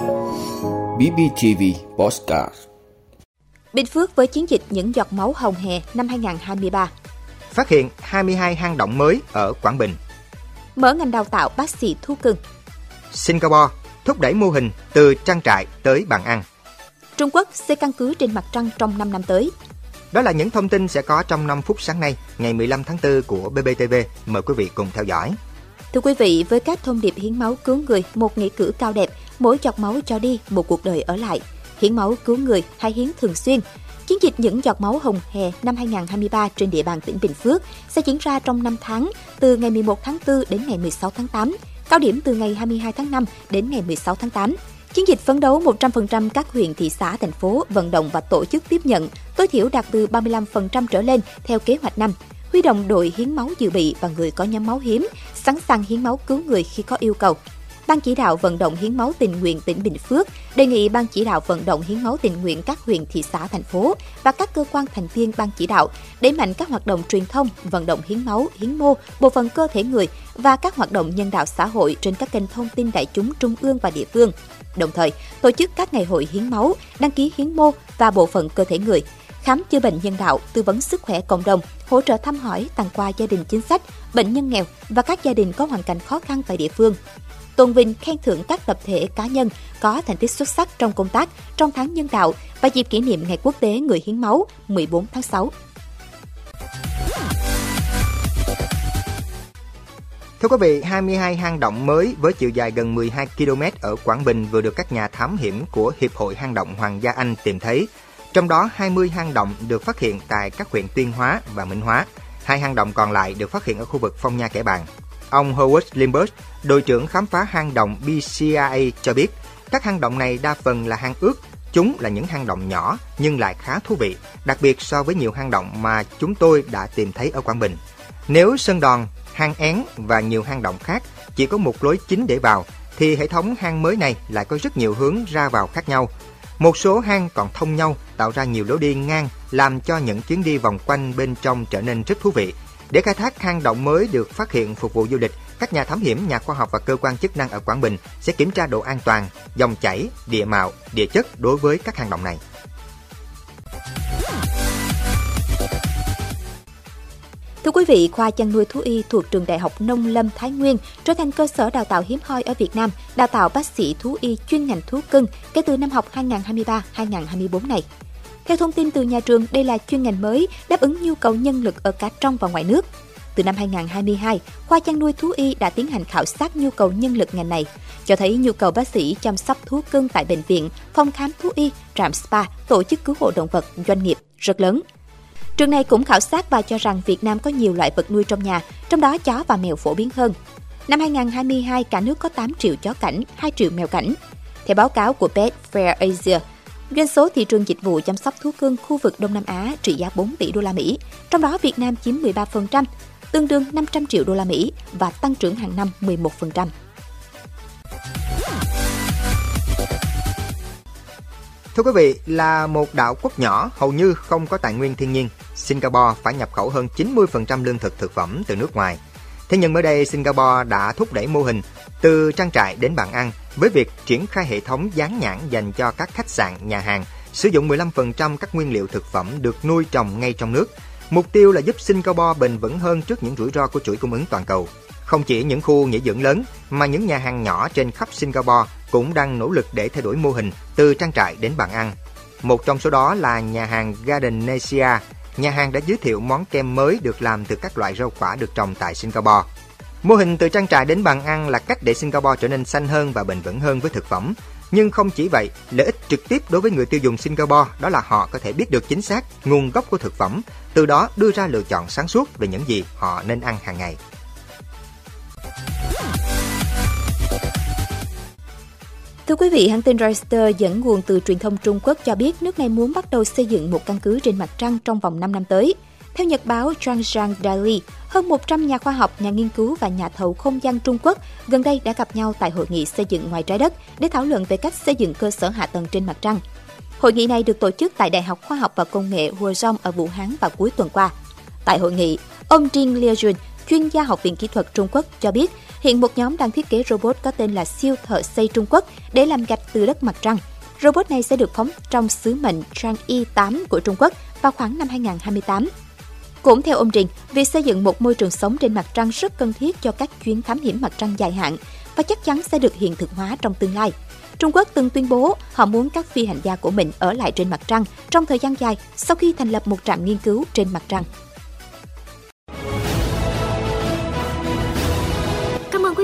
BBTV Postcard. Bình Phước với chiến dịch những giọt máu hồng hè năm 2023 Phát hiện 22 hang động mới ở Quảng Bình. Mở ngành đào tạo bác sĩ thú cưng. Singapore thúc đẩy mô hình từ trang trại tới bàn ăn. Trung Quốc xây căn cứ trên mặt trăng trong 5 năm tới. Đó là những thông tin sẽ có trong 5 phút sáng nay, ngày 15 tháng 4 của BBTV. Mời quý vị cùng theo dõi. Thưa quý vị, với các thông điệp hiến máu cứu người, một nghĩa cử cao đẹp, mỗi giọt máu cho đi, một cuộc đời ở lại. Hiến máu cứu người hay hiến thường xuyên. Chiến dịch những giọt máu hồng hè năm 2023 trên địa bàn tỉnh Bình Phước sẽ diễn ra trong 5 tháng, từ ngày 11 tháng 4 đến ngày 16 tháng 8, cao điểm từ ngày 22 tháng 5 đến ngày 16 tháng 8. Chiến dịch phấn đấu 100% các huyện, thị xã, thành phố vận động và tổ chức tiếp nhận, tối thiểu đạt từ 35% trở lên theo kế hoạch năm huy động đội hiến máu dự bị và người có nhóm máu hiếm, sẵn sàng hiến máu cứu người khi có yêu cầu. Ban chỉ đạo vận động hiến máu tình nguyện tỉnh Bình Phước đề nghị Ban chỉ đạo vận động hiến máu tình nguyện các huyện, thị xã, thành phố và các cơ quan thành viên ban chỉ đạo đẩy mạnh các hoạt động truyền thông, vận động hiến máu, hiến mô, bộ phận cơ thể người và các hoạt động nhân đạo xã hội trên các kênh thông tin đại chúng trung ương và địa phương. Đồng thời, tổ chức các ngày hội hiến máu, đăng ký hiến mô và bộ phận cơ thể người, khám chữa bệnh nhân đạo, tư vấn sức khỏe cộng đồng, hỗ trợ thăm hỏi, tặng quà gia đình chính sách, bệnh nhân nghèo và các gia đình có hoàn cảnh khó khăn tại địa phương. Tôn vinh khen thưởng các tập thể cá nhân có thành tích xuất sắc trong công tác trong tháng nhân đạo và dịp kỷ niệm Ngày Quốc tế Người Hiến Máu 14 tháng 6. Thưa quý vị, 22 hang động mới với chiều dài gần 12 km ở Quảng Bình vừa được các nhà thám hiểm của Hiệp hội Hang động Hoàng gia Anh tìm thấy. Trong đó 20 hang động được phát hiện tại các huyện Tuyên Hóa và Minh Hóa. Hai hang động còn lại được phát hiện ở khu vực Phong Nha Kẻ Bàng. Ông Howard Limburg, đội trưởng khám phá hang động BCIA cho biết, các hang động này đa phần là hang ướt, chúng là những hang động nhỏ nhưng lại khá thú vị, đặc biệt so với nhiều hang động mà chúng tôi đã tìm thấy ở Quảng Bình. Nếu Sơn Đòn, hang én và nhiều hang động khác chỉ có một lối chính để vào, thì hệ thống hang mới này lại có rất nhiều hướng ra vào khác nhau. Một số hang còn thông nhau, tạo ra nhiều lối đi ngang, làm cho những chuyến đi vòng quanh bên trong trở nên rất thú vị. Để khai thác hang động mới được phát hiện phục vụ du lịch, các nhà thám hiểm, nhà khoa học và cơ quan chức năng ở Quảng Bình sẽ kiểm tra độ an toàn, dòng chảy, địa mạo, địa chất đối với các hang động này. Thưa quý vị, khoa chăn nuôi thú y thuộc trường Đại học Nông lâm Thái Nguyên trở thành cơ sở đào tạo hiếm hoi ở Việt Nam, đào tạo bác sĩ thú y chuyên ngành thú cưng kể từ năm học 2023-2024 này. Theo thông tin từ nhà trường, đây là chuyên ngành mới đáp ứng nhu cầu nhân lực ở cả trong và ngoài nước. Từ năm 2022, khoa chăn nuôi thú y đã tiến hành khảo sát nhu cầu nhân lực ngành này, cho thấy nhu cầu bác sĩ chăm sóc thú cưng tại bệnh viện, phòng khám thú y, trạm spa, tổ chức cứu hộ động vật, doanh nghiệp rất lớn. Trường này cũng khảo sát và cho rằng Việt Nam có nhiều loại vật nuôi trong nhà, trong đó chó và mèo phổ biến hơn. Năm 2022, cả nước có 8 triệu chó cảnh, 2 triệu mèo cảnh. Theo báo cáo của Pet Fair Asia, doanh số thị trường dịch vụ chăm sóc thú cưng khu vực Đông Nam Á trị giá 4 tỷ đô la Mỹ, trong đó Việt Nam chiếm 13%, tương đương 500 triệu đô la Mỹ và tăng trưởng hàng năm 11%. Thưa quý vị, là một đảo quốc nhỏ hầu như không có tài nguyên thiên nhiên, Singapore phải nhập khẩu hơn 90% lương thực thực phẩm từ nước ngoài. Thế nhưng mới đây Singapore đã thúc đẩy mô hình từ trang trại đến bàn ăn với việc triển khai hệ thống dán nhãn dành cho các khách sạn, nhà hàng, sử dụng 15% các nguyên liệu thực phẩm được nuôi trồng ngay trong nước. Mục tiêu là giúp Singapore bền vững hơn trước những rủi ro của chuỗi cung ứng toàn cầu. Không chỉ những khu nghỉ dưỡng lớn mà những nhà hàng nhỏ trên khắp Singapore cũng đang nỗ lực để thay đổi mô hình từ trang trại đến bàn ăn. Một trong số đó là nhà hàng Gardenesia. Nhà hàng đã giới thiệu món kem mới được làm từ các loại rau quả được trồng tại Singapore. Mô hình từ trang trại đến bàn ăn là cách để Singapore trở nên xanh hơn và bền vững hơn với thực phẩm. Nhưng không chỉ vậy, lợi ích trực tiếp đối với người tiêu dùng Singapore đó là họ có thể biết được chính xác nguồn gốc của thực phẩm, từ đó đưa ra lựa chọn sáng suốt về những gì họ nên ăn hàng ngày. Thưa quý vị, hãng tin Reuters dẫn nguồn từ truyền thông Trung Quốc cho biết nước này muốn bắt đầu xây dựng một căn cứ trên mặt trăng trong vòng 5 năm tới. Theo nhật báo Zhangjiang Daily, hơn 100 nhà khoa học, nhà nghiên cứu và nhà thầu không gian Trung Quốc gần đây đã gặp nhau tại hội nghị xây dựng ngoài trái đất để thảo luận về cách xây dựng cơ sở hạ tầng trên mặt trăng. Hội nghị này được tổ chức tại Đại học Khoa học và Công nghệ Huazhong ở Vũ Hán vào cuối tuần qua. Tại hội nghị, ông Jin Liujun, chuyên gia Học viện Kỹ thuật Trung Quốc cho biết Hiện một nhóm đang thiết kế robot có tên là siêu thợ xây Trung Quốc để làm gạch từ đất mặt trăng. Robot này sẽ được phóng trong sứ mệnh Chang'e 8 của Trung Quốc vào khoảng năm 2028. Cũng theo ông Trình, việc xây dựng một môi trường sống trên mặt trăng rất cần thiết cho các chuyến thám hiểm mặt trăng dài hạn và chắc chắn sẽ được hiện thực hóa trong tương lai. Trung Quốc từng tuyên bố họ muốn các phi hành gia của mình ở lại trên mặt trăng trong thời gian dài sau khi thành lập một trạm nghiên cứu trên mặt trăng.